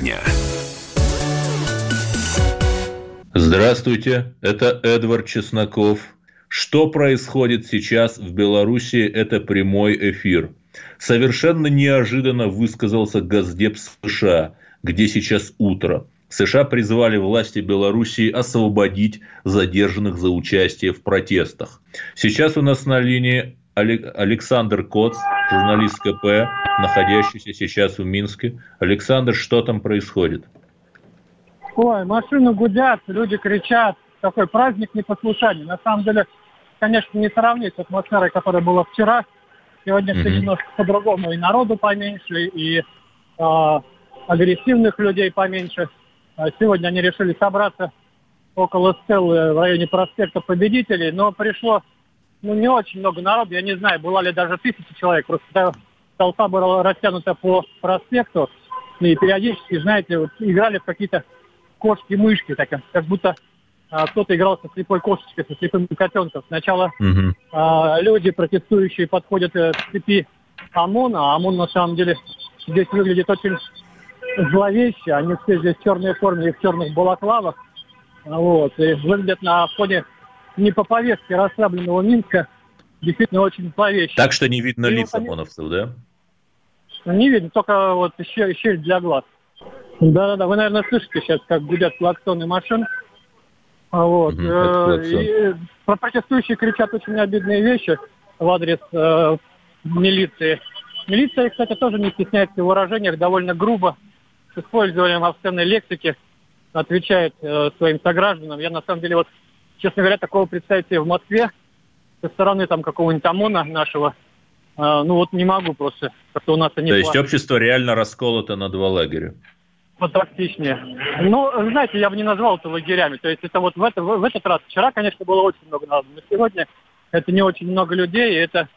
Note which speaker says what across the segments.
Speaker 1: Дня.
Speaker 2: Здравствуйте, это Эдвард Чесноков. Что происходит сейчас в Беларуси, это прямой эфир. Совершенно неожиданно высказался Газдеп США, где сейчас утро. США призвали власти Белоруссии освободить задержанных за участие в протестах. Сейчас у нас на линии Александр Коц, журналист КП, находящийся сейчас в Минске. Александр, что там происходит?
Speaker 3: Ой, машины гудят, люди кричат. Такой праздник непослушания. На самом деле, конечно, не сравнить с атмосферой, которая была вчера. Сегодня mm-hmm. все немножко по-другому. И народу поменьше, и э, агрессивных людей поменьше. А сегодня они решили собраться около Стеллы в районе проспекта Победителей, но пришло ну, не очень много народу. Я не знаю, была ли даже тысяча человек. Просто толпа была растянута по проспекту. И периодически, знаете, вот играли в какие-то кошки-мышки, так, как будто а, кто-то играл со слепой кошечкой, со слепым котенком. Сначала угу. а, люди, протестующие, подходят э, к цепи ОМОНа, а ОМОН на самом деле здесь выглядит очень зловеще. Они все здесь в черной форме и в черных балаклавах. Вот, и выглядят на фоне не по повестке расслабленного Минска, действительно очень зловеще.
Speaker 2: Так что не видно и лиц вот ОМОНовцев, да?
Speaker 3: Не видно, только вот щель, щель для глаз. Да-да-да, вы, наверное, слышите сейчас, как гудят клаксоны машин. А вот. Угу, и протестующие кричат очень обидные вещи в адрес э, милиции. Милиция, кстати, тоже не стесняется в выражениях, довольно грубо, с использованием обсценной лексики, отвечает э, своим согражданам. Я, на самом деле, вот честно говоря, такого представить себе в Москве со стороны там какого-нибудь ОМОНа нашего, э, ну вот не могу просто, как-то у нас
Speaker 2: они... То есть общество реально расколото на два лагеря?
Speaker 3: Вот тактичнее. Ну, знаете, я бы не назвал это лагерями. То есть это вот в, это, в этот раз, вчера, конечно, было очень много народу, но сегодня это не очень много людей, и это,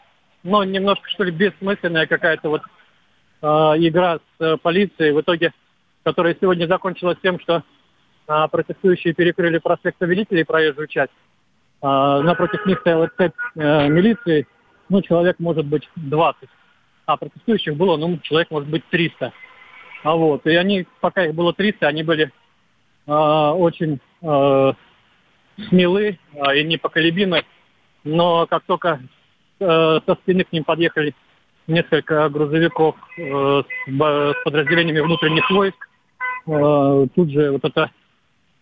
Speaker 3: ну, немножко, что ли, бессмысленная какая-то вот э, игра с э, полицией, в итоге, которая сегодня закончилась тем, что а, протестующие перекрыли проспект Повелителей, проезжую часть. А, напротив них стояла цепь э, милиции, ну, человек может быть 20. А протестующих было, ну, человек может быть 300. А вот, и они, пока их было 300, они были э, очень э, смелы э, и непоколебимы. Но как только э, со спины к ним подъехали несколько грузовиков э, с, с подразделениями внутренних войск, э, тут же вот это а,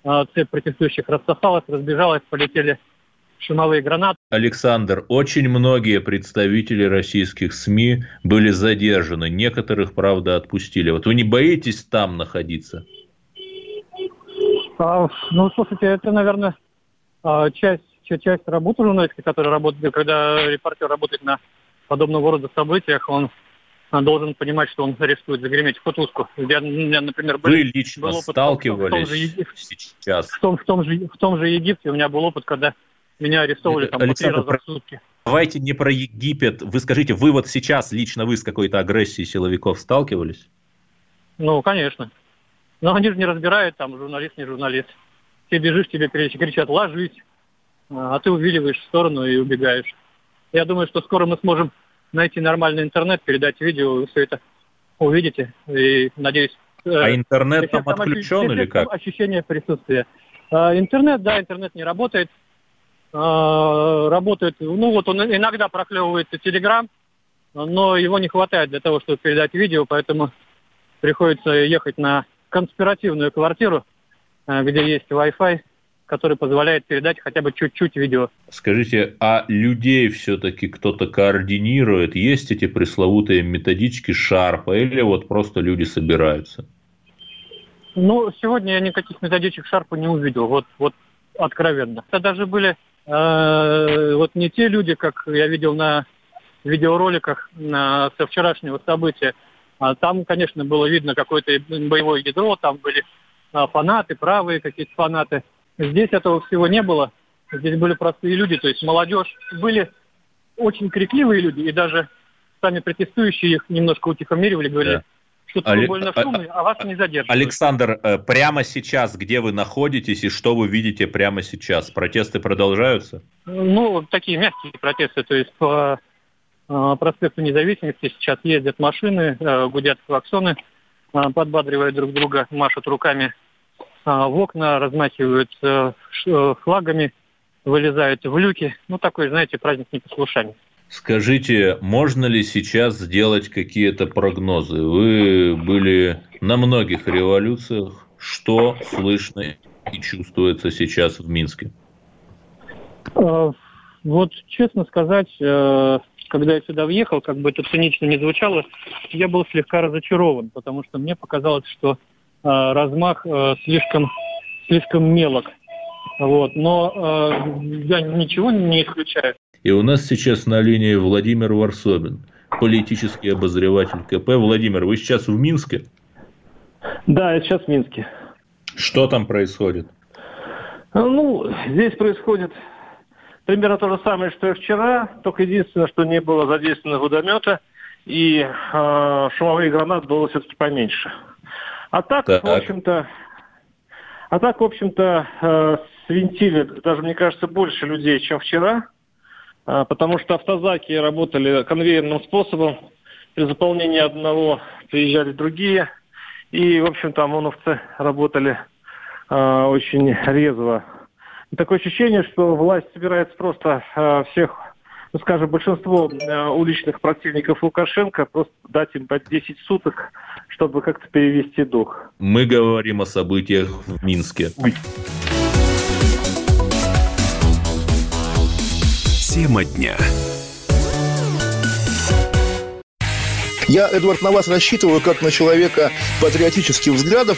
Speaker 3: цепь протестующих рассосалась, разбежалась, полетели шумовые гранаты.
Speaker 2: Александр, очень многие представители российских СМИ были задержаны, некоторых, правда, отпустили. Вот вы не боитесь там находиться?
Speaker 3: А, ну, слушайте, это, наверное, а, часть, часть работы журналистской, которая работает, когда репортер работает на подобного рода событиях, он должен понимать, что он рискует загреметь в кутузку. Я, меня, например,
Speaker 2: был, Вы лично был опыт сталкивались в том, же, сейчас?
Speaker 3: В том, в, том же, в том же Египте у меня был опыт, когда меня арестовывали там Александр, по три раза в сутки.
Speaker 2: Давайте не про Египет. Вы скажите, вы вот сейчас лично вы с какой-то агрессией силовиков сталкивались?
Speaker 3: Ну, конечно. Но они же не разбирают, там, журналист, не журналист. Ты бежишь, тебе кричат, ложись, а ты увиливаешь в сторону и убегаешь. Я думаю, что скоро мы сможем найти нормальный интернет, передать видео, вы все это увидите. И, надеюсь...
Speaker 2: Э, а интернет там отключен там, или как?
Speaker 3: Ощущение присутствия. А, интернет, да, интернет не работает. А, работает, ну вот он иногда проклевывается Телеграм, но его не хватает для того, чтобы передать видео, поэтому приходится ехать на конспиративную квартиру, э, где есть Wi-Fi, который позволяет передать хотя бы чуть-чуть видео.
Speaker 2: Скажите, а людей все-таки кто-то координирует? Есть эти пресловутые методички Шарпа или вот просто люди собираются?
Speaker 3: Ну, сегодня я никаких методичек Шарпа не увидел, вот, вот откровенно. Это даже были э, вот не те люди, как я видел на видеороликах э, со вчерашнего события. А там, конечно, было видно какое-то боевое ядро, там были э, фанаты, правые какие-то фанаты. Здесь этого всего не было. Здесь были простые люди, то есть молодежь. Были очень крикливые люди, и даже сами протестующие их немножко утихомиривали, говорили, да что
Speaker 2: Олег... больно шумный, а вас не задерживают. Александр, э, прямо сейчас, где вы находитесь и что вы видите прямо сейчас? Протесты продолжаются?
Speaker 3: Ну, такие мягкие протесты, то есть по э, проспекту Независимости сейчас ездят машины, э, гудят клаксоны, подбадривают друг друга, машут руками в окна, размахивают флагами, вылезают в люки. Ну, такой, знаете, праздник непослушания.
Speaker 2: Скажите, можно ли сейчас сделать какие-то прогнозы? Вы были на многих революциях. Что слышно и чувствуется сейчас в Минске?
Speaker 3: Э, вот, честно сказать, э, когда я сюда въехал, как бы это цинично не звучало, я был слегка разочарован, потому что мне показалось, что э, размах слишком, слишком мелок. Вот. Но я ничего не исключаю.
Speaker 2: И у нас сейчас на линии Владимир Варсобин, политический обозреватель КП. Владимир, вы сейчас в Минске?
Speaker 4: Да, я сейчас в Минске.
Speaker 2: Что там происходит?
Speaker 4: Ну, здесь происходит примерно то же самое, что и вчера, только единственное, что не было задействовано водомета, и э, шумовые гранаты было все-таки поменьше. А так, так. в общем-то, а так, в общем-то, э, свинтили даже, мне кажется, больше людей, чем вчера. А, потому что автозаки работали конвейерным способом. При заполнении одного приезжали другие. И, в общем-то, ОМОНовцы работали э, очень резво. Такое ощущение, что власть собирается просто э, всех, ну, скажем, большинство э, уличных противников Лукашенко просто дать им по 10 суток, чтобы как-то перевести дух.
Speaker 2: Мы говорим о событиях в Минске.
Speaker 1: Тема дня.
Speaker 5: Я, Эдвард, на вас рассчитываю как на человека патриотических взглядов.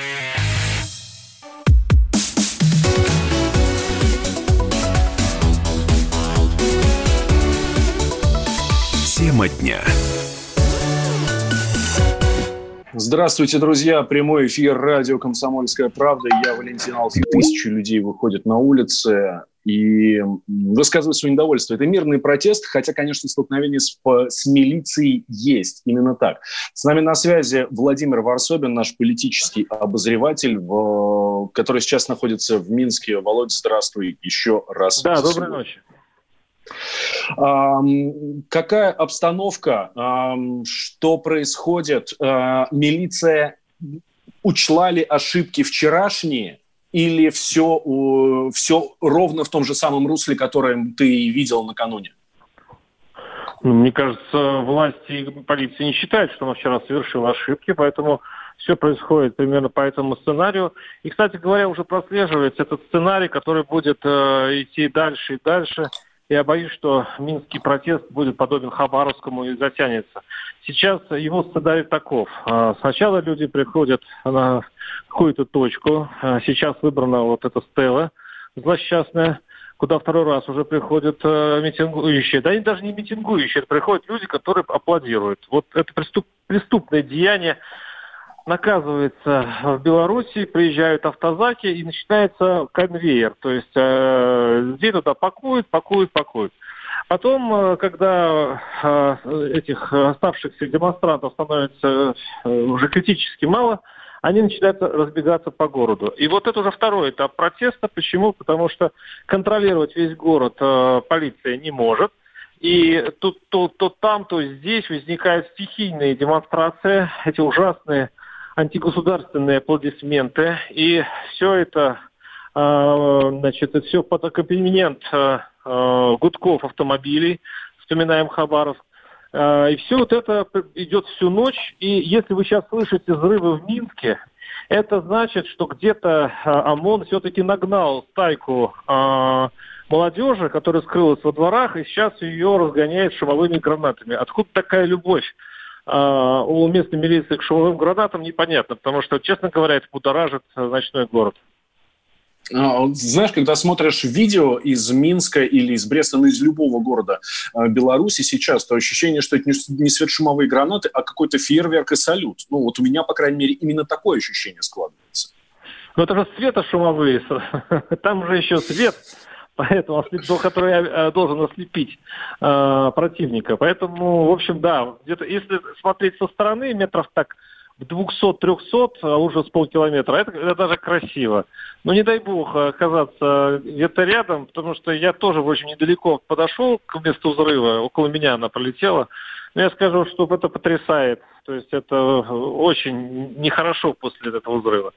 Speaker 1: Тема дня.
Speaker 6: Здравствуйте, друзья. Прямой эфир радио «Комсомольская правда». Я Валентин Алфи. Тысячи людей выходят на улицы и высказывают свое недовольство. Это мирный протест, хотя, конечно, столкновение с, с милицией есть. Именно так. С нами на связи Владимир Варсобин, наш политический обозреватель, в, который сейчас находится в Минске. Володь, здравствуй еще раз.
Speaker 4: Да, доброй ночи.
Speaker 6: Какая обстановка? Что происходит? А, милиция учла ли ошибки вчерашние? Или все, все ровно в том же самом русле, которое ты видел накануне?
Speaker 4: Ну, мне кажется, власти и полиция не считают, что она вчера совершила ошибки, поэтому все происходит примерно по этому сценарию. И, кстати говоря, уже прослеживается этот сценарий, который будет э, идти дальше и дальше. Я боюсь, что минский протест будет подобен Хабаровскому и затянется. Сейчас его сценарий таков. А, сначала люди приходят на какую-то точку. А, сейчас выбрана вот эта стела злосчастная, куда второй раз уже приходят э, митингующие. Да они даже не митингующие, это приходят люди, которые аплодируют. Вот это преступ, преступное деяние наказывается в Беларуси, приезжают автозаки и начинается конвейер. То есть э, людей туда пакуют, пакуют, пакуют. Потом, э, когда э, этих оставшихся демонстрантов становится э, уже критически мало, они начинают разбегаться по городу. И вот это уже второй этап протеста. Почему? Потому что контролировать весь город полиция не может. И тут то, то там, то здесь возникают стихийные демонстрации, эти ужасные антигосударственные аплодисменты, и все это, а, значит, это все под аккомпанемент а, а, гудков автомобилей, вспоминаем Хабаровск, И все вот это идет всю ночь. И если вы сейчас слышите взрывы в Минске, это значит, что где-то ОМОН все-таки нагнал стайку молодежи, которая скрылась во дворах, и сейчас ее разгоняет шумовыми гранатами. Откуда такая любовь? У местной милиции к шумовым гранатам непонятно, потому что, честно говоря, это будоражит ночной город.
Speaker 6: А, знаешь, когда смотришь видео из Минска или из Бреста, ну, из любого города э, Беларуси сейчас, то ощущение, что это не светошумовые гранаты, а какой-то фейерверк и салют. Ну, вот у меня, по крайней мере, именно такое ощущение складывается.
Speaker 4: Ну, это же светошумовые. Там же еще свет, поэтому, который э, должен ослепить э, противника. Поэтому, в общем, да, где-то, если смотреть со стороны, метров так в 200-300, а уже с полкилометра, это, это даже красиво. Но не дай бог оказаться где-то рядом, потому что я тоже очень недалеко подошел к месту взрыва, около меня она пролетела. Но я скажу, что это потрясает. То есть это очень нехорошо после этого взрыва.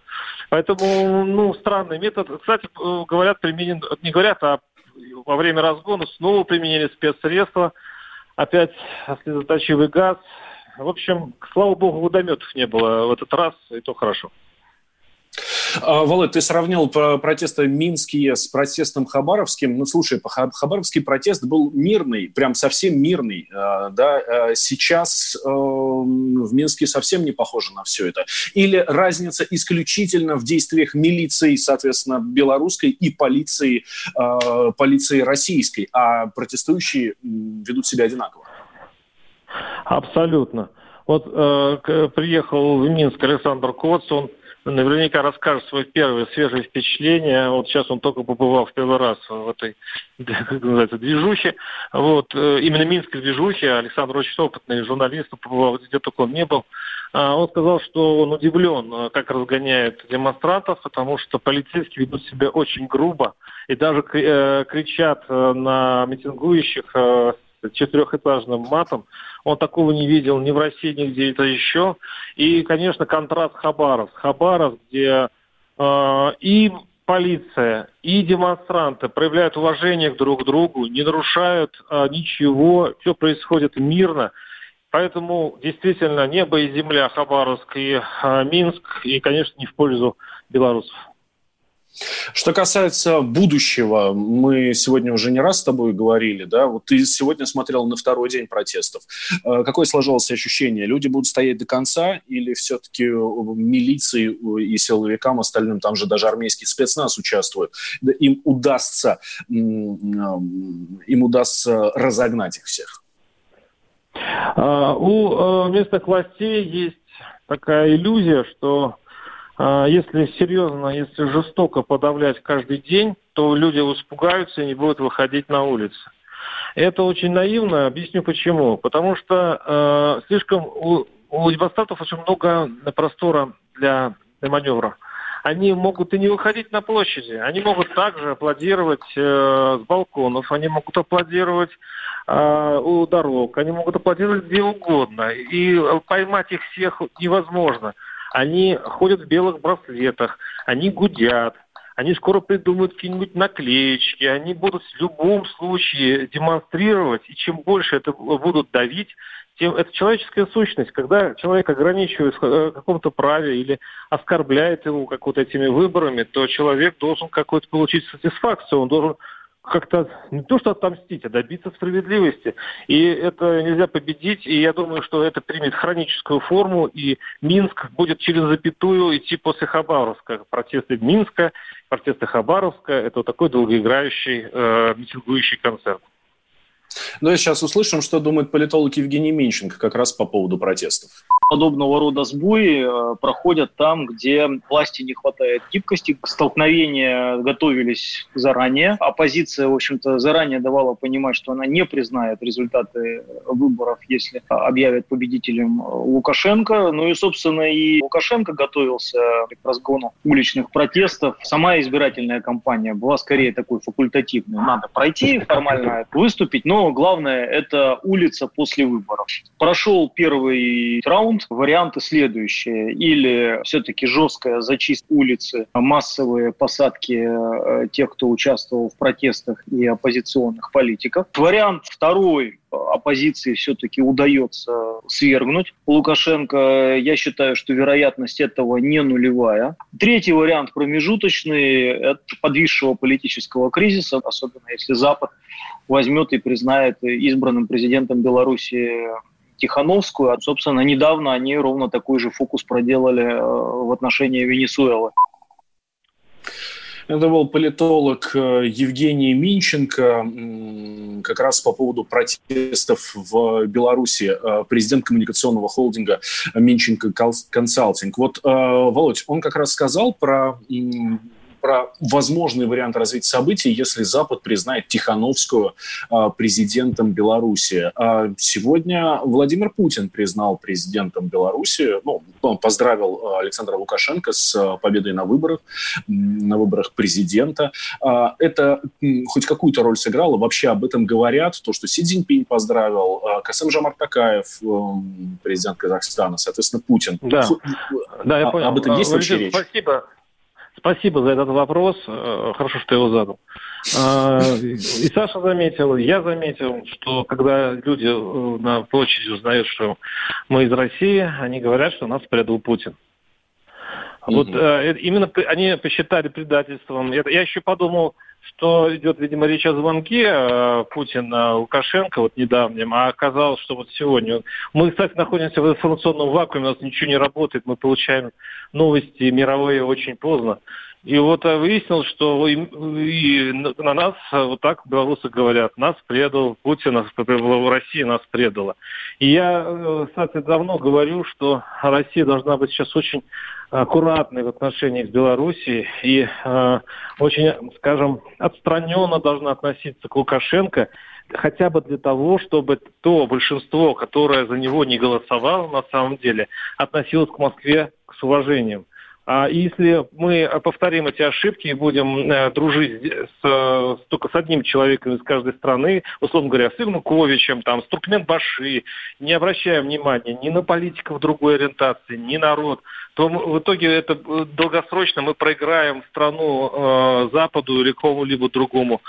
Speaker 4: Поэтому, ну, странный метод. Кстати, говорят, применен, не говорят, а во время разгона снова применили спецсредства. Опять слезоточивый газ, в общем, слава богу, водометов не было в этот раз, и то хорошо.
Speaker 6: А, Володь, ты сравнил протесты минские с протестом хабаровским. Ну, слушай, хабаровский протест был мирный, прям совсем мирный. А, да? А сейчас э, в Минске совсем не похоже на все это. Или разница исключительно в действиях милиции, соответственно, белорусской и полиции, полиции российской, а протестующие ведут себя одинаково.
Speaker 4: Абсолютно. Вот э, приехал в Минск Александр Коц, он наверняка расскажет свои первые свежие впечатления. Вот сейчас он только побывал в первый раз в этой, как называется, движухе. Вот, э, именно Минской движухе. Александр очень опытный журналист, побывал где только он не был. А он сказал, что он удивлен, э, как разгоняют демонстрантов, потому что полицейские ведут себя очень грубо и даже э, кричат на митингующих четырехэтажным матом. Он такого не видел ни в России, ни где-то еще. И, конечно, контраст Хабаровск. Хабаровск, где э, и полиция, и демонстранты проявляют уважение друг к другу, не нарушают э, ничего, все происходит мирно. Поэтому действительно небо и земля Хабаровск и э, Минск, и, конечно, не в пользу белорусов.
Speaker 6: Что касается будущего, мы сегодня уже не раз с тобой говорили, да, вот ты сегодня смотрел на второй день протестов. Э, какое сложилось ощущение? Люди будут стоять до конца или все-таки милиции и силовикам остальным, там же даже армейский спецназ участвует, им удастся, им удастся разогнать их всех?
Speaker 4: А, у э, местных властей есть такая иллюзия, что если серьезно, если жестоко подавлять каждый день, то люди испугаются и не будут выходить на улицы. Это очень наивно, объясню почему. Потому что э, слишком у, у демонстрантов очень много простора для, для маневра. Они могут и не выходить на площади, они могут также аплодировать э, с балконов, они могут аплодировать э, у дорог, они могут аплодировать где угодно. И поймать их всех невозможно они ходят в белых браслетах, они гудят, они скоро придумают какие-нибудь наклеечки, они будут в любом случае демонстрировать, и чем больше это будут давить, тем это человеческая сущность. Когда человек ограничивает в э, каком-то праве или оскорбляет его как вот этими выборами, то человек должен какую-то получить сатисфакцию, он должен как-то не то что отомстить, а добиться справедливости. И это нельзя победить, и я думаю, что это примет хроническую форму, и Минск будет через запятую идти после Хабаровска. Протесты Минска, протесты Хабаровска – это такой долгоиграющий э, митингующий концерт.
Speaker 6: И сейчас услышим, что думает политолог Евгений Минченко как раз по поводу протестов.
Speaker 7: Подобного рода сбои э, проходят там, где власти не хватает гибкости. Столкновения готовились заранее. Оппозиция, в общем-то, заранее давала понимать, что она не признает результаты выборов, если объявят победителем Лукашенко. Ну и, собственно, и Лукашенко готовился к разгону уличных протестов. Сама избирательная кампания была скорее такой факультативной. Надо пройти формально, выступить, но главное – это улица после выборов. Прошел первый раунд, варианты следующие. Или все-таки жесткая зачистка улицы, массовые посадки э, тех, кто участвовал в протестах и оппозиционных политиков. Вариант второй оппозиции все-таки удается свергнуть Лукашенко. Я считаю, что вероятность этого не нулевая. Третий вариант промежуточный – это подвисшего политического кризиса, особенно если Запад возьмет и признает избранным президентом Беларуси Тихановскую. А, собственно, недавно они ровно такой же фокус проделали э, в отношении Венесуэлы.
Speaker 6: Это был политолог э, Евгений Минченко как раз по поводу протестов в Беларуси, э, президент коммуникационного холдинга Минченко Консалтинг. Вот, Володь, он как раз сказал про про возможный вариант развития событий, если Запад признает Тихановскую а, президентом Беларуси. А сегодня Владимир Путин признал президентом Беларуси, ну, он поздравил а, Александра Лукашенко с победой на выборах, на выборах президента. Это хоть какую-то роль сыграло? Вообще об этом говорят, то, что Си Цзиньпинь поздравил, Касым Жамар Такаев, президент Казахстана, соответственно, Путин.
Speaker 4: Да, да я понял.
Speaker 6: Об этом есть вообще речь?
Speaker 4: Спасибо. Спасибо за этот вопрос. Э, хорошо, что я его задал. А, и Саша заметил, я заметил, что когда люди э, на площади узнают, что мы из России, они говорят, что нас предал Путин. Вот mm именно они посчитали предательством. Я, я еще подумал, что идет, видимо, речь о звонке э, Путина Лукашенко, вот недавнем, а оказалось, что вот сегодня. Мы, кстати, находимся в информационном вакууме, у нас ничего не работает, мы получаем новости мировые очень поздно. И вот э, выяснилось, что и, на нас вот так белорусы говорят, нас предал Путин, в России нас предала. И я, э, кстати, давно говорю, что Россия должна быть сейчас очень аккуратной в отношениях с Белоруссией и э, очень, скажем, отстраненно должна относиться к Лукашенко, хотя бы для того, чтобы то большинство, которое за него не голосовало на самом деле, относилось к Москве с уважением. А если мы повторим эти ошибки и будем э, дружить с, с, только с одним человеком из каждой страны, условно говоря, с Ивнуковичем, там, с Туркменбаши, не обращая внимания ни на политиков другой ориентации, ни народ, то в итоге это э, долгосрочно мы проиграем страну э, Западу или кому-либо другому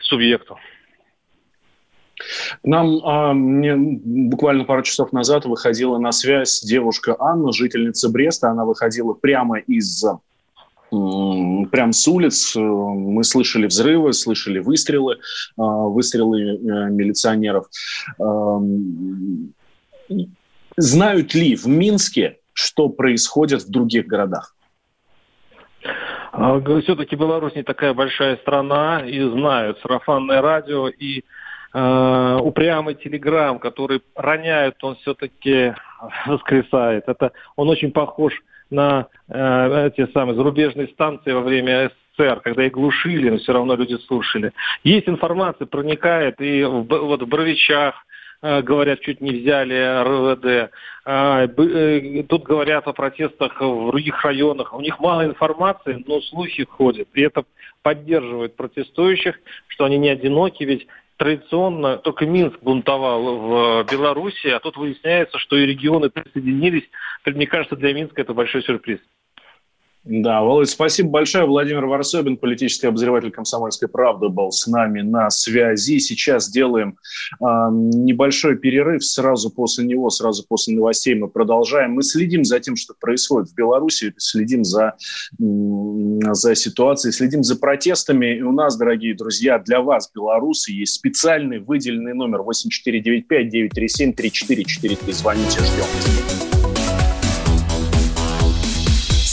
Speaker 4: субъекту.
Speaker 6: Нам а, мне буквально пару часов назад выходила на связь девушка Анна, жительница Бреста. Она выходила прямо из прям с улиц. Мы слышали взрывы, слышали выстрелы, а, выстрелы э, милиционеров. Знают ли в Минске, что происходит в других городах?
Speaker 4: А, Все-таки Беларусь не такая большая страна, и знают сарафанное радио, и э, упрямый телеграм, который роняют, он все-таки воскресает. Это, он очень похож на э, эти самые зарубежные станции во время СССР, когда их глушили, но все равно люди слушали. Есть информация, проникает и в, вот в Боровичах, э, говорят, чуть не взяли РВД. А, э, тут говорят о протестах в других районах. У них мало информации, но слухи ходят. И это поддерживает протестующих, что они не одиноки, ведь традиционно только Минск бунтовал в Беларуси, а тут выясняется, что и регионы присоединились. Мне кажется, для Минска это большой сюрприз.
Speaker 6: Да, Володь, спасибо большое. Владимир Варсобин, политический обозреватель «Комсомольской правды», был с нами на связи. Сейчас делаем э, небольшой перерыв. Сразу после него, сразу после новостей мы продолжаем. Мы следим за тем, что происходит в Беларуси, следим за, за ситуацией, следим за протестами. И у нас, дорогие друзья, для вас, белорусы, есть специальный выделенный номер 8495-937-3443. Звоните, ждем.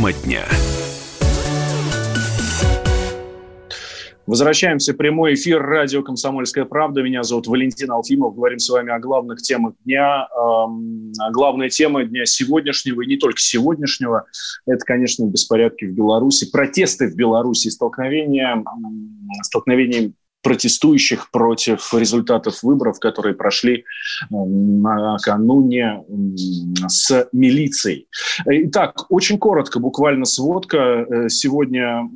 Speaker 1: Тема дня.
Speaker 6: Возвращаемся в прямой эфир радио «Комсомольская правда». Меня зовут Валентин Алфимов. Говорим с вами о главных темах дня. Главная тема дня сегодняшнего и не только сегодняшнего – это, конечно, беспорядки в Беларуси, протесты в Беларуси, столкновения, столкновения протестующих против результатов выборов, которые прошли накануне с милицией. Итак, очень коротко, буквально сводка. Э, сегодня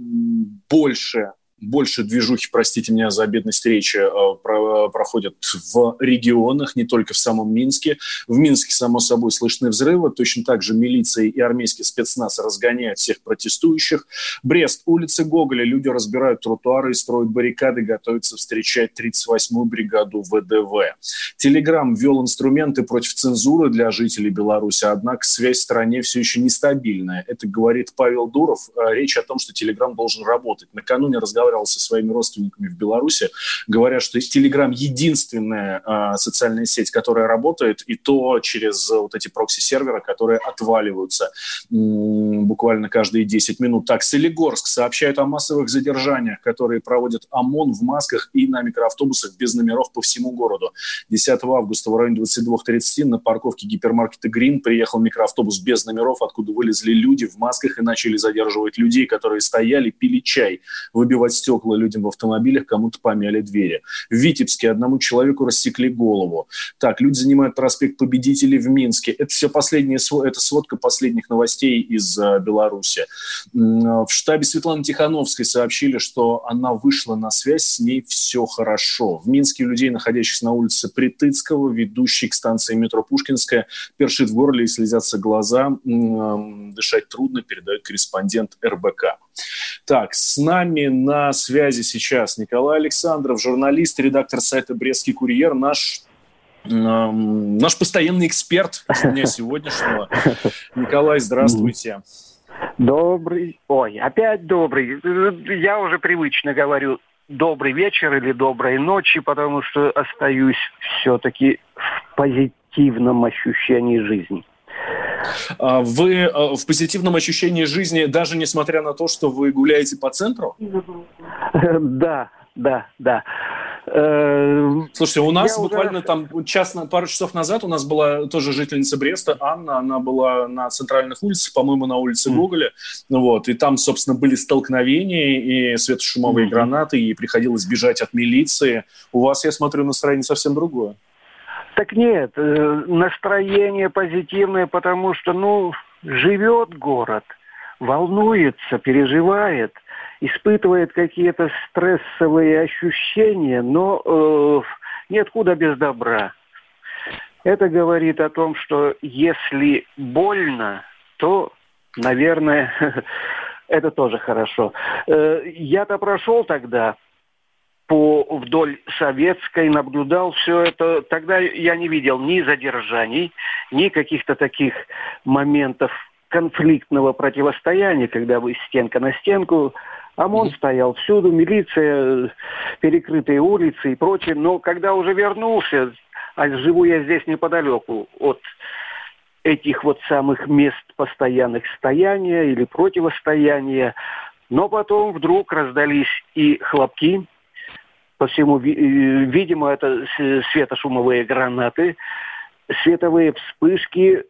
Speaker 6: больше больше движухи, простите меня за бедность речи, э, проходят в регионах, не только в самом Минске. В Минске, само собой, слышны взрывы. Точно так же милиция и армейский спецназ разгоняют всех протестующих. Брест, улицы Гоголя. Люди разбирают тротуары и строят баррикады, готовятся встречать 38-ю бригаду ВДВ. Телеграм ввел инструменты против цензуры для жителей Беларуси, однако связь в стране все еще нестабильная. Это говорит Павел Дуров. Э, речь о том, что Телеграм должен работать. Накануне разговаривал разговаривал со своими родственниками в Беларуси, говорят, что Telegram единственная э, социальная сеть, которая работает, и то через вот эти прокси-серверы, которые отваливаются м- буквально каждые 10 минут. Так, Солигорск сообщает о массовых задержаниях, которые проводят ОМОН в масках и на микроавтобусах без номеров по всему городу. 10 августа в районе 22.30 на парковке гипермаркета «Грин» приехал микроавтобус без номеров, откуда вылезли люди в масках и начали задерживать людей, которые стояли, пили чай, выбивать стекла людям в автомобилях, кому-то помяли двери. В Витебске одному человеку рассекли голову. Так, люди занимают проспект Победителей в Минске. Это все последние, это сводка последних новостей из uh, Беларуси. В штабе Светланы Тихановской сообщили, что она вышла на связь, с ней все хорошо. В Минске людей, находящихся на улице Притыцкого, ведущей к станции метро Пушкинская, першит в горле и слезятся глаза. Дышать трудно, передает корреспондент РБК. Так, с нами на связи сейчас Николай Александров, журналист, редактор сайта «Брестский курьер», наш наш постоянный эксперт дня сегодняшнего. Николай, здравствуйте.
Speaker 8: Добрый, ой, опять добрый. Я уже привычно говорю добрый вечер или доброй ночи, потому что остаюсь все-таки в позитивном ощущении жизни.
Speaker 6: А вы а, в позитивном ощущении жизни, даже несмотря на то, что вы гуляете по центру?
Speaker 8: Да, да, да.
Speaker 6: Э, Слушайте, у нас Я буквально уже... там час, пару часов назад у нас была тоже жительница Бреста, Анна, она была на центральных улицах, по-моему, на улице mm. Гоголя, вот, и там, собственно, были столкновения и светошумовые mm-hmm. гранаты, и приходилось бежать от милиции. У вас, я смотрю, настроение совсем другое.
Speaker 8: Так нет, э, настроение позитивное, потому что, ну, живет город, волнуется, переживает, испытывает какие-то стрессовые ощущения, но э, нет куда без добра. Это говорит о том, что если больно, то, наверное, это тоже хорошо. Э, я-то прошел тогда по вдоль Советской, наблюдал все это. Тогда я не видел ни задержаний, ни каких-то таких моментов конфликтного противостояния, когда вы стенка на стенку. ОМОН mm-hmm. стоял всюду, милиция, перекрытые улицы и прочее. Но когда уже вернулся, а живу я здесь неподалеку от этих вот самых мест постоянных стояния или противостояния, но потом вдруг раздались и хлопки, по всему, э, видимо, это светошумовые гранаты, световые вспышки,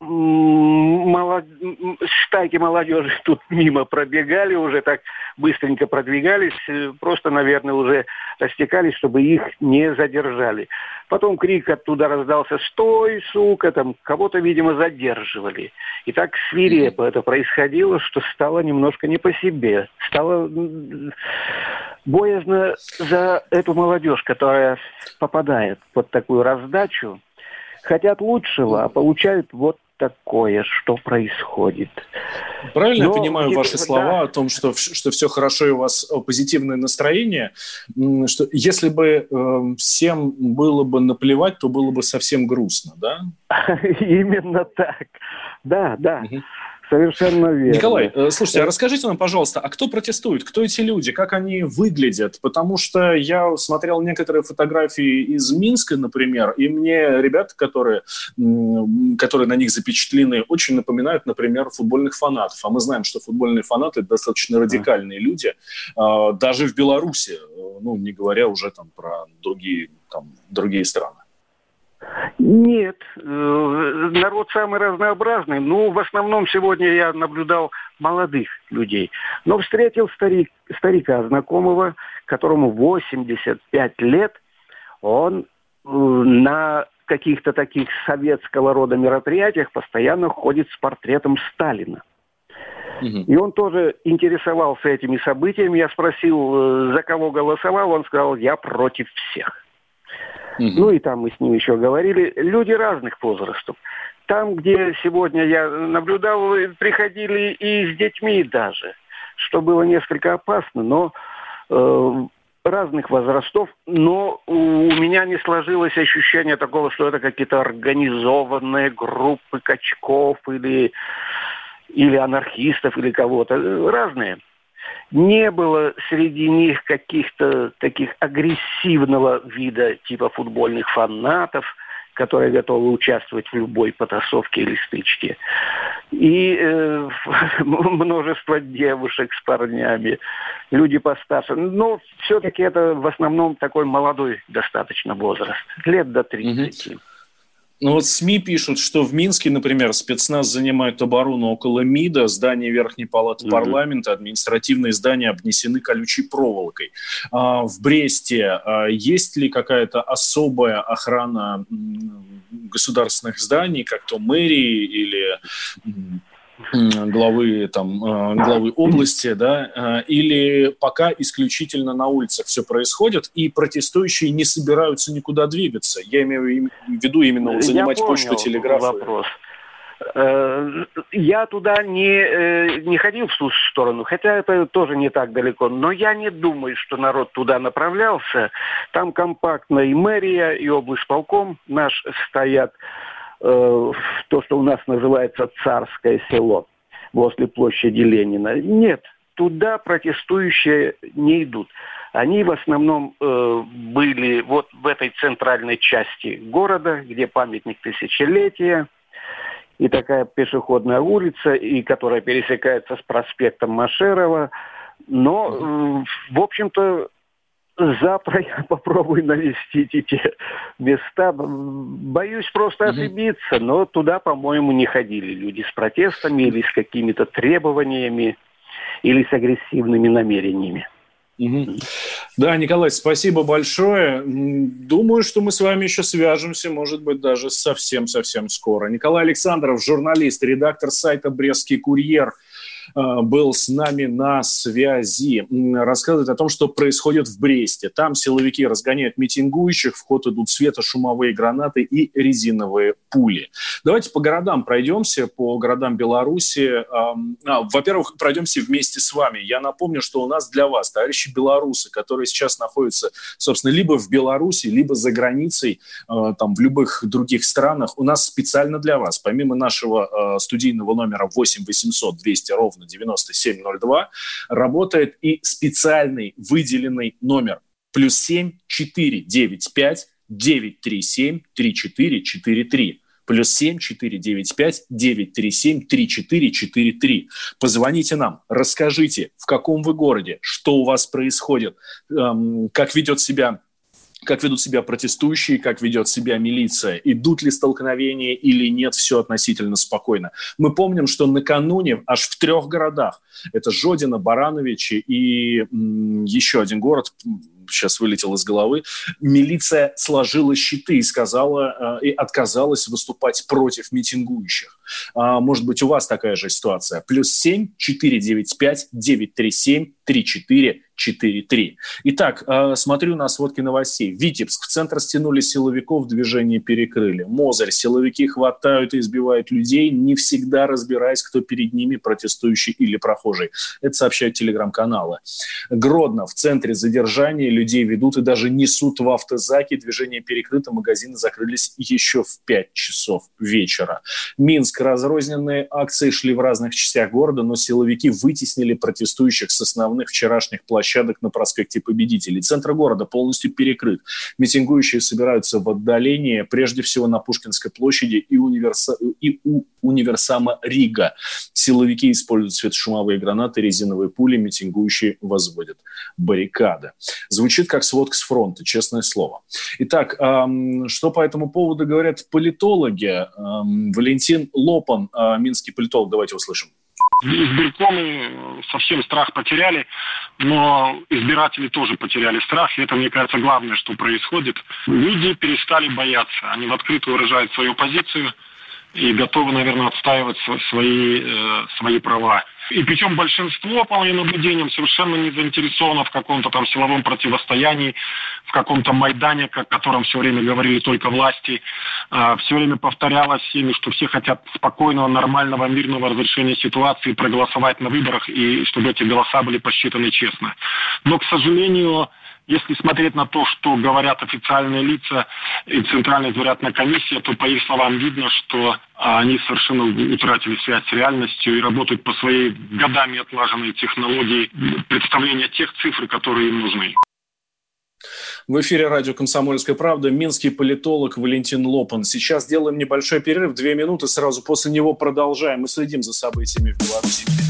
Speaker 8: молод... стайки молодежи тут мимо пробегали, уже так быстренько продвигались, э, просто, наверное, уже растекались, чтобы их не задержали. Потом крик оттуда раздался «Стой, сука!» там кого-то, видимо, задерживали. И так свирепо это происходило, что стало немножко не по себе. Стало боязно за эту молодежь, которая попадает под такую раздачу. Хотят лучшего, а получают вот такое, что происходит.
Speaker 6: Правильно Но, я понимаю ваши слова да. о том, что, что все хорошо и у вас позитивное настроение, что если бы э, всем было бы наплевать, то было бы совсем грустно, да?
Speaker 8: Именно так. Да, да. Угу. Совершенно верно.
Speaker 6: Николай, э, слушайте, а расскажите нам, пожалуйста, а кто протестует? Кто эти люди? Как они выглядят? Потому что я смотрел некоторые фотографии из Минска, например, и мне ребята, которые, которые на них запечатлены, очень напоминают, например, футбольных фанатов. А мы знаем, что футбольные фанаты достаточно радикальные люди, а, даже в Беларуси, э, ну, не говоря уже там про другие, там, другие страны.
Speaker 8: Нет, э, народ самый разнообразный. Ну, в основном сегодня я наблюдал молодых людей. Но встретил старик, старика знакомого, которому 85 лет. Он э, на каких-то таких советского рода мероприятиях постоянно ходит с портретом Сталина. И он тоже интересовался этими событиями. Я спросил, э, за кого голосовал. Он сказал, я против всех. Ну и там мы с ним еще говорили. Люди разных возрастов. Там, где сегодня я наблюдал, приходили и с детьми даже, что было несколько опасно, но э, разных возрастов, но у меня не сложилось ощущение такого, что это какие-то организованные группы качков или, или анархистов или кого-то. Разные не было среди них каких-то таких агрессивного вида типа футбольных фанатов, которые готовы участвовать в любой потасовке или стычке. И э, множество девушек с парнями, люди постарше. Но все-таки это в основном такой молодой достаточно возраст, лет до 30. Угу.
Speaker 6: Ну вот СМИ пишут, что в Минске, например, спецназ занимает оборону около МИДа, здание Верхней Палаты mm-hmm. парламента, административные здания обнесены колючей проволокой. А в Бресте а есть ли какая-то особая охрана государственных зданий, как то мэрии или главы, там, э, главы области, да, э, или пока исключительно на улицах все происходит, и протестующие не собираются никуда двигаться. Я имею в виду именно вот занимать Я почту, телеграф.
Speaker 8: вопрос. Э, я туда не, не ходил в ту сторону, хотя это тоже не так далеко. Но я не думаю, что народ туда направлялся. Там компактно и мэрия, и облсполком наш стоят э, то, что у нас называется царское село возле площади Ленина. Нет, туда протестующие не идут. Они в основном э, были вот в этой центральной части города, где памятник тысячелетия, и такая пешеходная улица, и которая пересекается с проспектом Машерова. Но, э, в общем-то, Завтра я попробую навестить эти места. Боюсь просто ошибиться, но туда, по-моему, не ходили люди с протестами или с какими-то требованиями или с агрессивными намерениями.
Speaker 6: Угу. Да, Николай, спасибо большое. Думаю, что мы с вами еще свяжемся, может быть, даже совсем-совсем скоро. Николай Александров, журналист, редактор сайта «Брестский курьер», был с нами на связи, рассказывает о том, что происходит в Бресте. Там силовики разгоняют митингующих, в ход идут светошумовые гранаты и резиновые пули. Давайте по городам пройдемся, по городам Беларуси. А, во-первых, пройдемся вместе с вами. Я напомню, что у нас для вас, товарищи белорусы, которые сейчас находятся, собственно, либо в Беларуси, либо за границей, э, там, в любых других странах, у нас специально для вас, помимо нашего э, студийного номера 8 800 200 ровно на 9702, работает и специальный выделенный номер плюс 7 495 937 3443 плюс 7 495 937 3443. Позвоните нам, расскажите, в каком вы городе, что у вас происходит, эм, как ведет себя как ведут себя протестующие, как ведет себя милиция, идут ли столкновения или нет, все относительно спокойно. Мы помним, что накануне аж в трех городах, это Жодина, Барановичи и еще один город, сейчас вылетел из головы, милиция сложила щиты и сказала, э, и отказалась выступать против митингующих. А, может быть, у вас такая же ситуация. Плюс 7 495 937 34 4-3. Итак, э, смотрю на сводки новостей. Витебск. В центр стянули силовиков, движение перекрыли. Мозырь. Силовики хватают и избивают людей, не всегда разбираясь, кто перед ними, протестующий или прохожий. Это сообщают телеграм-каналы. Гродно. В центре задержания людей ведут и даже несут в автозаки. Движение перекрыто, магазины закрылись еще в 5 часов вечера. Минск. Разрозненные акции шли в разных частях города, но силовики вытеснили протестующих с основных вчерашних площадок на проспекте Победителей. Центр города полностью перекрыт. Митингующие собираются в отдалении, прежде всего на Пушкинской площади и, универса... и у универсама Рига. Силовики используют светошумовые гранаты, резиновые пули, митингующие возводят баррикады. Звучит как сводка с фронта, честное слово. Итак, что по этому поводу говорят политологи? Валентин Лопан, а, минский политолог, давайте услышим
Speaker 9: избиркомы совсем страх потеряли, но избиратели тоже потеряли страх. И это, мне кажется, главное, что происходит. Люди перестали бояться. Они в открытую выражают свою позицию и готовы, наверное, отстаивать свои, э, свои права. И причем большинство, по моим наблюдениям, совершенно не заинтересовано в каком-то там силовом противостоянии, в каком-то Майдане, о котором все время говорили только власти. А, все время повторялось всеми, что все хотят спокойного, нормального, мирного разрешения ситуации, проголосовать на выборах, и чтобы эти голоса были посчитаны честно. Но, к сожалению, если смотреть на то, что говорят официальные лица и Центральная избирательная комиссия, то по их словам видно, что они совершенно утратили связь с реальностью и работают по своей годами отлаженной технологии представления тех цифр, которые им нужны.
Speaker 6: В эфире радио «Комсомольская правда» минский политолог Валентин Лопан. Сейчас делаем небольшой перерыв, две минуты, сразу после него продолжаем. Мы следим за событиями в Беларуси.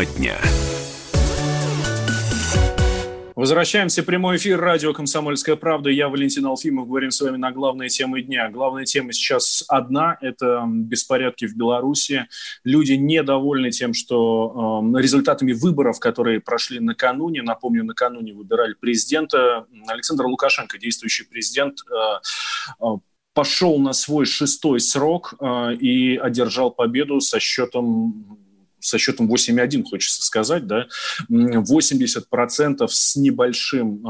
Speaker 1: Тема дня.
Speaker 6: Возвращаемся прямой эфир радио «Комсомольская правда». Я Валентин Алфимов. Говорим с вами на главные темы дня. Главная тема сейчас одна – это беспорядки в Беларуси. Люди недовольны тем, что э, результатами выборов, которые прошли накануне, напомню, накануне выбирали президента, Александр Лукашенко, действующий президент, э, э, пошел на свой шестой срок э, и одержал победу со счетом со счетом 8,1, хочется сказать, да, 80% с небольшим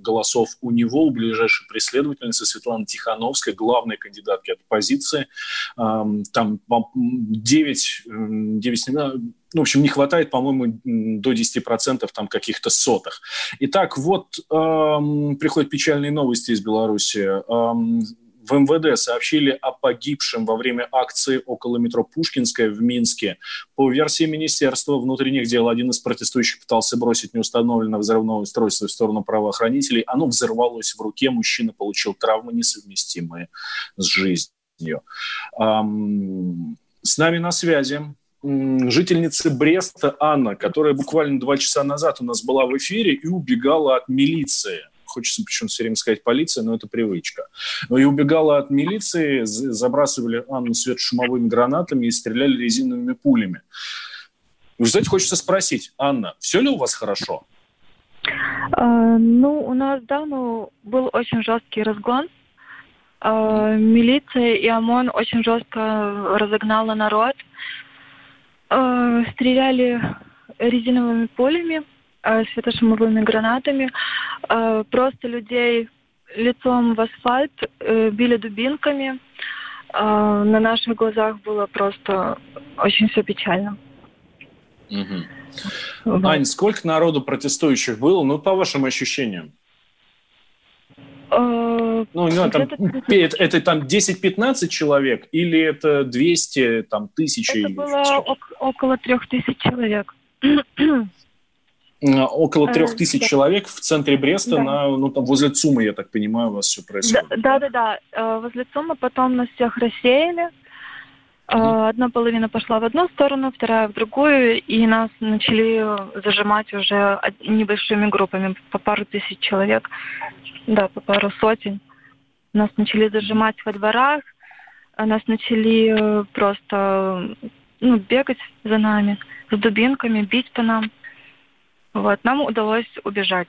Speaker 6: голосов у него, у ближайшей преследовательницы Светланы Тихановской, главной кандидатки от оппозиции. Там 9, 9 ну, в общем, не хватает, по-моему, до 10% там каких-то сотых. Итак, вот эм, приходят печальные новости из Беларуси. Эм, в МВД сообщили о погибшем во время акции около метро Пушкинская в Минске. По версии Министерства внутренних дел, один из протестующих пытался бросить неустановленное взрывное устройство в сторону правоохранителей. Оно взорвалось в руке. Мужчина получил травмы, несовместимые с жизнью. С нами на связи жительница Бреста Анна, которая буквально два часа назад у нас была в эфире и убегала от милиции хочется почему-то все время сказать полиция, но это привычка. Но и убегала от милиции, забрасывали Анну светошумовыми гранатами и стреляли резиновыми пулями. Вы знаете, хочется спросить, Анна, все ли у вас хорошо?
Speaker 10: А, ну, у нас, да, ну, был очень жесткий разгон. А, милиция и ОМОН очень жестко разогнала народ. А, стреляли резиновыми пулями светошумовыми гранатами. Э, просто людей лицом в асфальт э, били дубинками. На наших глазах было просто очень все печально.
Speaker 6: Угу. Вот. Ань, сколько народу протестующих было? Ну, по вашим ощущениям. Ну, не там, это, это там 10-15 человек или это 200, там, тысячи?
Speaker 10: Это было около трех тысяч человек.
Speaker 6: около трех тысяч да. человек в центре Бреста, да. на, ну, там, возле ЦУМа, я так понимаю, у вас все происходит.
Speaker 10: Да-да-да, э, возле ЦУМа потом нас всех рассеяли. Mm-hmm. Одна половина пошла в одну сторону, вторая в другую, и нас начали зажимать уже небольшими группами, по пару тысяч человек, да, по пару сотен. Нас начали зажимать во дворах, нас начали э, просто ну, бегать за нами с дубинками, бить по нам. Вот, нам удалось убежать.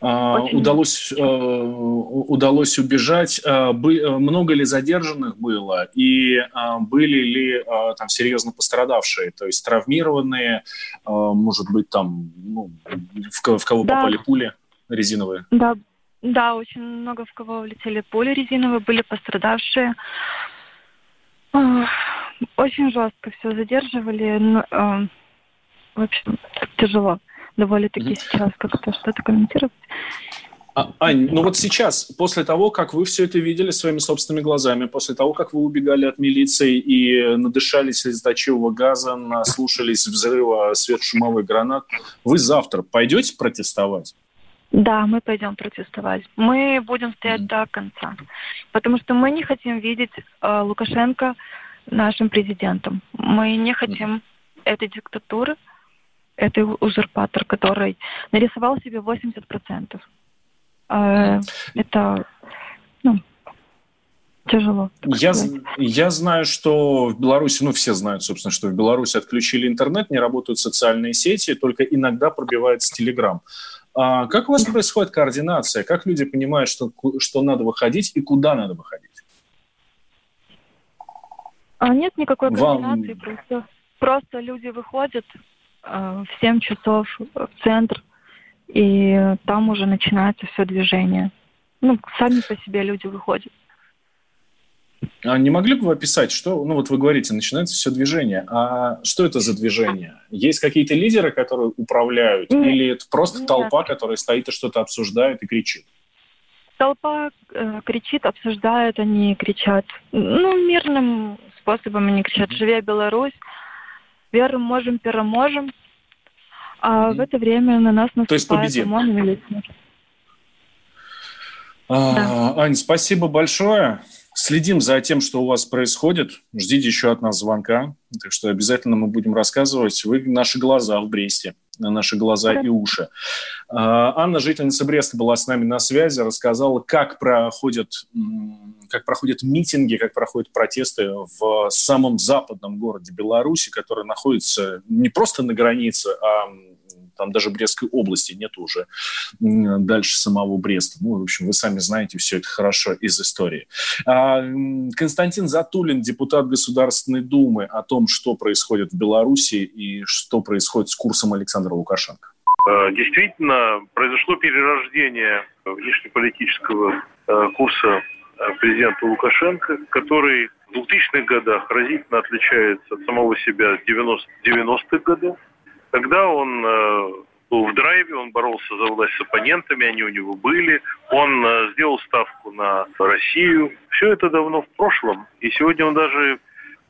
Speaker 6: А, удалось, э, удалось убежать. А, много ли задержанных было? И а, были ли там серьезно пострадавшие? То есть травмированные, может быть, там ну, в, в кого да. попали пули резиновые?
Speaker 10: Да, да, очень много в кого влетели пули резиновые, были пострадавшие. Очень жестко все задерживали. В общем, тяжело довольно-таки mm-hmm. сейчас как-то что-то комментировать.
Speaker 6: А, Ань, ну вот сейчас, после того, как вы все это видели своими собственными глазами, после того, как вы убегали от милиции и надышались слезоточивого газа, наслушались взрыва светошумовых гранат, вы завтра пойдете протестовать?
Speaker 10: Да, мы пойдем протестовать. Мы будем стоять до конца, потому что мы не хотим видеть э, Лукашенко нашим президентом. Мы не хотим этой диктатуры это узурпатор, который нарисовал себе 80%. Э, это ну, тяжело.
Speaker 6: Я, я знаю, что в Беларуси, ну все знают, собственно, что в Беларуси отключили интернет, не работают социальные сети, только иногда пробивается Телеграм. А как у вас происходит координация? Как люди понимают, что, что надо выходить и куда надо выходить?
Speaker 10: А нет никакой координации, Вам... просто, просто люди выходят, в 7 часов в центр, и там уже начинается все движение. Ну, сами по себе люди выходят.
Speaker 6: А не могли бы вы описать, что, ну вот вы говорите, начинается все движение, а что это за движение? Есть какие-то лидеры, которые управляют, Нет. или это просто Нет. толпа, которая стоит и что-то обсуждает и кричит?
Speaker 10: Толпа э, кричит, обсуждает, они кричат, ну, мирным способом они кричат «Живе Беларусь!», веру можем, переможем. А mm-hmm. в это время на нас наступает То есть победим. ОМОН и милиция.
Speaker 6: А, да. Ань, спасибо большое. Следим за тем, что у вас происходит. Ждите еще от нас звонка. Так что обязательно мы будем рассказывать. Вы наши глаза в Бресте, наши глаза да. и уши. А, Анна, жительница Бреста, была с нами на связи, рассказала, как проходят, как проходят митинги, как проходят протесты в самом западном городе Беларуси, который находится не просто на границе, а там даже Брестской области нет уже дальше самого Бреста. Ну, в общем, вы сами знаете все это хорошо из истории. А, Константин Затулин, депутат Государственной Думы, о том, что происходит в Беларуси и что происходит с курсом Александра Лукашенко.
Speaker 11: А, действительно, произошло перерождение внешнеполитического а, курса президента Лукашенко, который в 2000-х годах разительно отличается от самого себя 90- 90-х годов. Тогда он э, был в драйве, он боролся за власть с оппонентами, они у него были. Он э, сделал ставку на Россию. Все это давно в прошлом. И сегодня он даже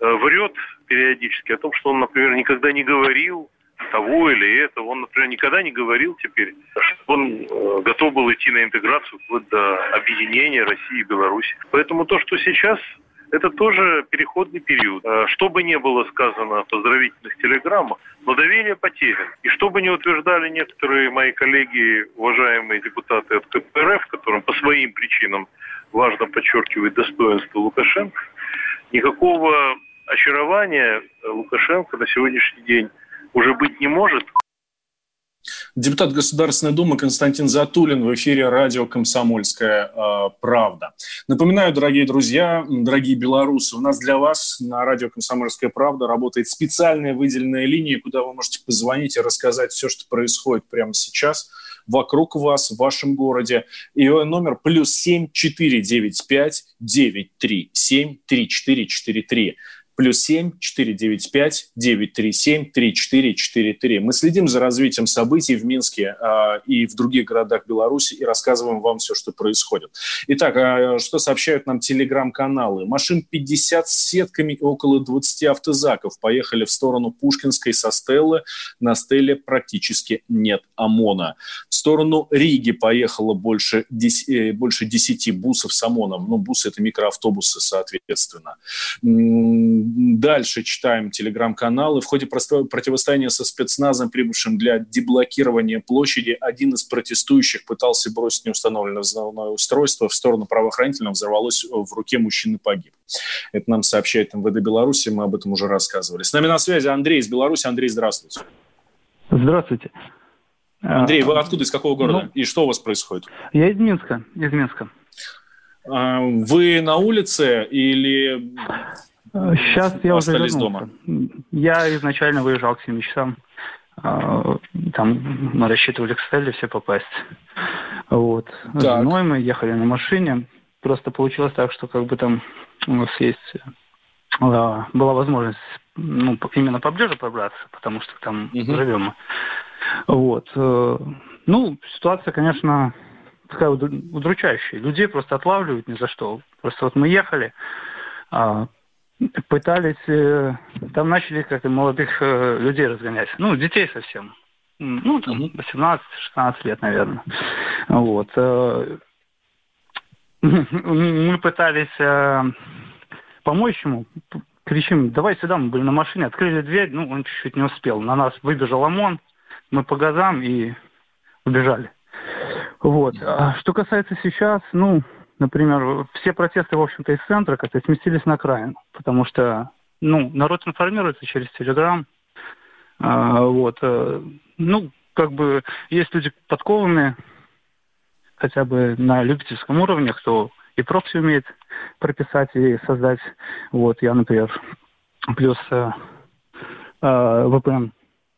Speaker 11: э, врет периодически о том, что он, например, никогда не говорил того или этого. Он, например, никогда не говорил теперь, что он готов был идти на интеграцию вплоть до объединения России и Беларуси. Поэтому то, что сейчас это тоже переходный период. А, что бы ни было сказано в поздравительных телеграммах, но доверие потеряно. И что бы ни утверждали некоторые мои коллеги, уважаемые депутаты от КПРФ, которым по своим причинам важно подчеркивать достоинство Лукашенко, никакого очарования Лукашенко на сегодняшний день уже быть не может.
Speaker 6: Депутат Государственной Думы Константин Затулин в эфире радио «Комсомольская э, правда». Напоминаю, дорогие друзья, дорогие белорусы, у нас для вас на радио «Комсомольская правда» работает специальная выделенная линия, куда вы можете позвонить и рассказать все, что происходит прямо сейчас вокруг вас, в вашем городе. Ее номер плюс семь четыре девять пять девять три семь три четыре четыре три плюс 7 495 937 3443. Мы следим за развитием событий в Минске э, и в других городах Беларуси и рассказываем вам все, что происходит. Итак, э, что сообщают нам телеграм-каналы? Машин 50 с сетками и около 20 автозаков поехали в сторону Пушкинской со Стеллы. На Стелле практически нет ОМОНа. В сторону Риги поехало больше 10, э, больше 10 бусов с ОМОНом. Ну, бусы – это микроавтобусы, соответственно дальше читаем телеграм-каналы. В ходе противостояния со спецназом, прибывшим для деблокирования площади, один из протестующих пытался бросить неустановленное взрывное устройство в сторону правоохранительного, взорвалось в руке мужчины погиб. Это нам сообщает МВД Беларуси, мы об этом уже рассказывали. С нами на связи Андрей из Беларуси. Андрей, здравствуйте.
Speaker 12: Здравствуйте.
Speaker 6: Андрей, вы откуда, из какого города? Ну, и что у вас происходит?
Speaker 12: Я из Минска, из Минска.
Speaker 6: А, вы на улице или
Speaker 12: Сейчас я уже вернулся. дома? Я изначально выезжал к 7 часам. А, там мы рассчитывали к Стелле все попасть. Вот. Так. С женой мы ехали на машине. Просто получилось так, что как бы там у нас есть а, была возможность ну, именно поближе пробраться, потому что там угу. живем. Вот. Э, ну, ситуация, конечно, такая удручающая. Людей просто отлавливают ни за что. Просто вот мы ехали, а, пытались, э, там начали как-то молодых э, людей разгонять. Ну, детей совсем. Ну, там 18-16 лет, наверное. Вот. Мы пытались помочь ему, кричим, давай сюда, мы были на машине, открыли дверь, ну, он чуть-чуть не успел. На нас выбежал ОМОН, мы по газам и убежали. Вот. А что касается сейчас, ну, например, все протесты, в общем-то, из центра как-то сместились на окраину, потому что, ну, народ информируется через Телеграм, а, вот, э, ну, как бы, есть люди подкованные, хотя бы на любительском уровне, кто и прокси умеет прописать и создать. Вот, я, например, плюс э, э, VPN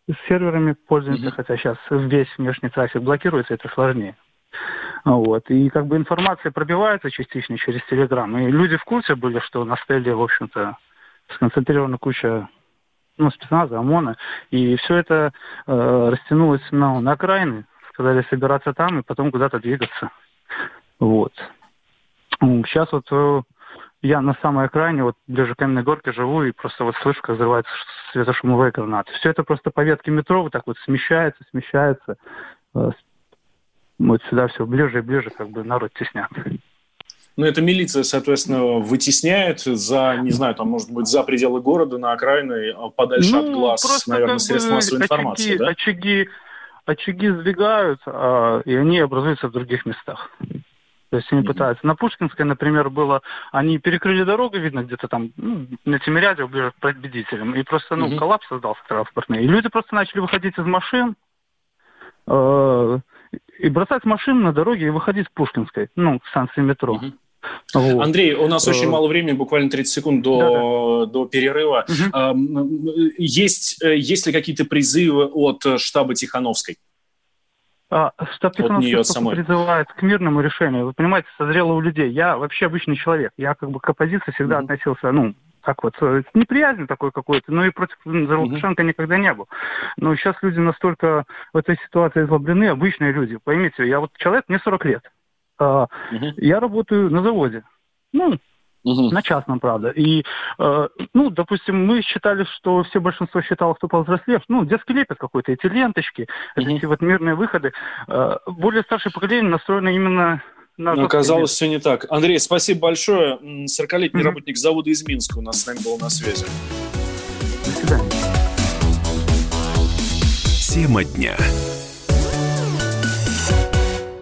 Speaker 12: с серверами пользуемся, mm-hmm. хотя сейчас весь внешний трафик блокируется, это сложнее. Вот. И как бы информация пробивается частично через Телеграм. И люди в курсе были, что на стеле, в общем-то, сконцентрирована куча ну, спецназа, ОМОНа. И все это э, растянулось ну, на окраины. Сказали собираться там и потом куда-то двигаться. Вот. Сейчас вот э, я на самой окраине, вот ближе к каменной горке живу, и просто вот слышу, как взрываются светошумовые гранаты. Все это просто по ветке метро вот так вот смещается, смещается. Э, вот сюда все ближе и ближе, как бы народ теснят.
Speaker 6: Ну, это милиция, соответственно, вытесняет за, не знаю, там, может быть, за пределы города, на окраины, а подальше ну, от глаз, наверное, средств массовой очаги, информации, да?
Speaker 12: Очаги, очаги сдвигаются, а, и они образуются в других местах. То есть они пытаются. На Пушкинской, например, было, они перекрыли дорогу, видно, где-то там ну, на Тимиряде, ближе к победителям. И просто, ну, mm-hmm. коллапс создался транспортный. И люди просто начали выходить из машин, э- и бросать машины на дороге и выходить с Пушкинской, ну, к станции метро. Mm-hmm.
Speaker 6: Вот. Андрей, у нас очень э, мало времени, буквально 30 секунд до, до перерыва. Угу. Есть, э, есть ли какие-то призывы от штаба Тихановской?
Speaker 12: А, штаб Тихановской призывает к мирному решению. Вы понимаете, созрело у людей. Я вообще обычный человек. Я как бы к оппозиции всегда относился, ну, как вот, э, неприязнь такой какой-то, но и против Лукашенко mm-hmm. никогда не был. Но сейчас люди настолько в этой ситуации озлоблены, обычные люди. Поймите, я вот человек, мне 40 лет. Mm-hmm. Я работаю на заводе. Ну, Угу. На частном, правда. И, э, ну, допустим, мы считали, что все большинство считало, что повзрослев, ну, детский лепет какой-то, эти ленточки, угу. эти вот мирные выходы. Э, более старшее поколение настроено именно
Speaker 6: на Но оказалось все не так. Андрей, спасибо большое. 40-летний mm работник завода из Минска у нас с нами был на связи.
Speaker 12: До свидания.
Speaker 1: Тема дня.